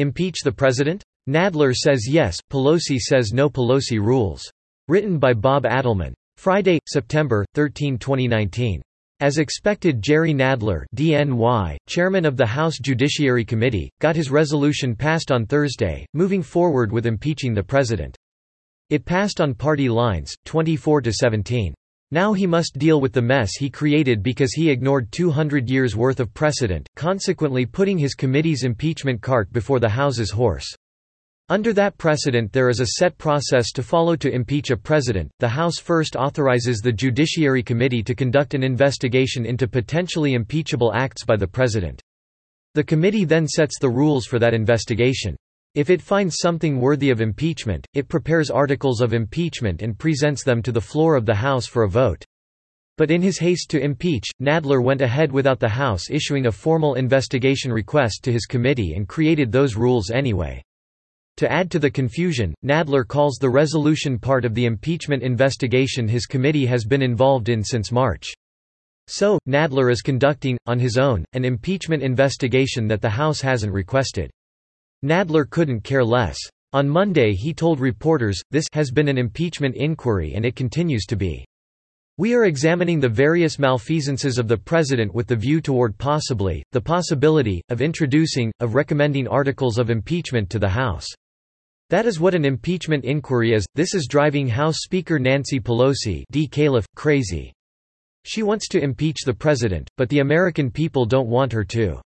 Impeach the president? Nadler says yes, Pelosi says no Pelosi rules. Written by Bob Adelmann. Friday, September 13, 2019. As expected Jerry Nadler DNY, chairman of the House Judiciary Committee, got his resolution passed on Thursday, moving forward with impeaching the president. It passed on party lines, 24 to 17. Now he must deal with the mess he created because he ignored 200 years' worth of precedent, consequently putting his committee's impeachment cart before the House's horse. Under that precedent there is a set process to follow to impeach a president. The House first authorizes the Judiciary Committee to conduct an investigation into potentially impeachable acts by the president. The committee then sets the rules for that investigation. If it finds something worthy of impeachment, it prepares articles of impeachment and presents them to the floor of the House for a vote. But in his haste to impeach, Nadler went ahead without the House issuing a formal investigation request to his committee and created those rules anyway. To add to the confusion, Nadler calls the resolution part of the impeachment investigation his committee has been involved in since March. So, Nadler is conducting, on his own, an impeachment investigation that the House hasn't requested. Nadler couldn't care less. On Monday he told reporters, this has been an impeachment inquiry and it continues to be. We are examining the various malfeasances of the President with the view toward possibly, the possibility, of introducing, of recommending articles of impeachment to the House. That is what an impeachment inquiry is. This is driving House Speaker Nancy Pelosi D. Calif, crazy. She wants to impeach the President, but the American people don't want her to.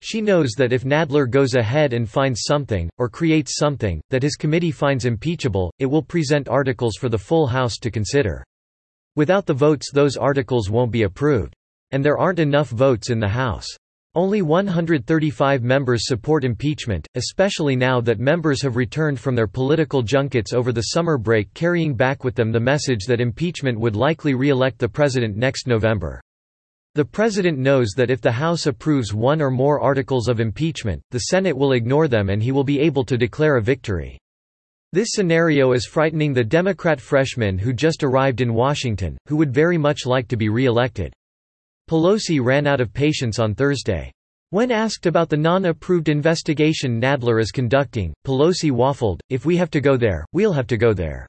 She knows that if Nadler goes ahead and finds something, or creates something, that his committee finds impeachable, it will present articles for the full House to consider. Without the votes those articles won't be approved. And there aren't enough votes in the House. Only 135 members support impeachment, especially now that members have returned from their political junkets over the summer break carrying back with them the message that impeachment would likely re-elect the president next November. The President knows that if the House approves one or more articles of impeachment, the Senate will ignore them and he will be able to declare a victory. This scenario is frightening the Democrat freshman who just arrived in Washington, who would very much like to be re-elected. Pelosi ran out of patience on Thursday. When asked about the non-approved investigation Nadler is conducting, Pelosi waffled, if we have to go there, we'll have to go there.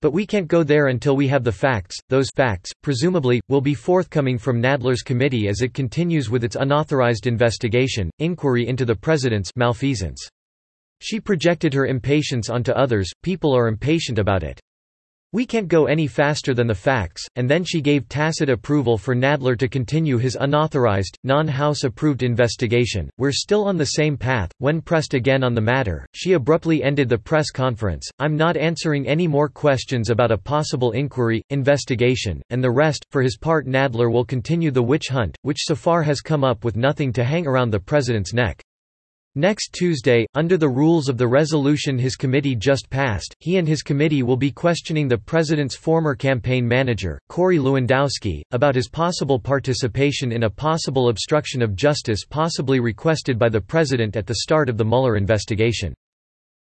But we can't go there until we have the facts. Those facts, presumably, will be forthcoming from Nadler's committee as it continues with its unauthorized investigation, inquiry into the president's malfeasance. She projected her impatience onto others, people are impatient about it. We can't go any faster than the facts, and then she gave tacit approval for Nadler to continue his unauthorized, non-House approved investigation. We're still on the same path. When pressed again on the matter, she abruptly ended the press conference. I'm not answering any more questions about a possible inquiry, investigation, and the rest. For his part, Nadler will continue the witch hunt, which so far has come up with nothing to hang around the president's neck. Next Tuesday, under the rules of the resolution his committee just passed, he and his committee will be questioning the president's former campaign manager, Corey Lewandowski, about his possible participation in a possible obstruction of justice possibly requested by the president at the start of the Mueller investigation.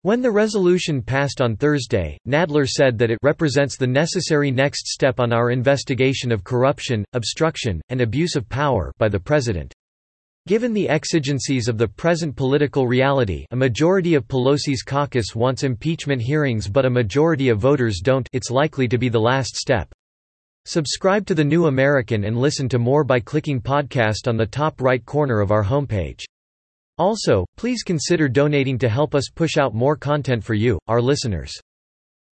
When the resolution passed on Thursday, Nadler said that it represents the necessary next step on our investigation of corruption, obstruction, and abuse of power by the president. Given the exigencies of the present political reality a majority of Pelosi's caucus wants impeachment hearings but a majority of voters don't it's likely to be the last step. Subscribe to The New American and listen to more by clicking podcast on the top right corner of our homepage. Also, please consider donating to help us push out more content for you, our listeners.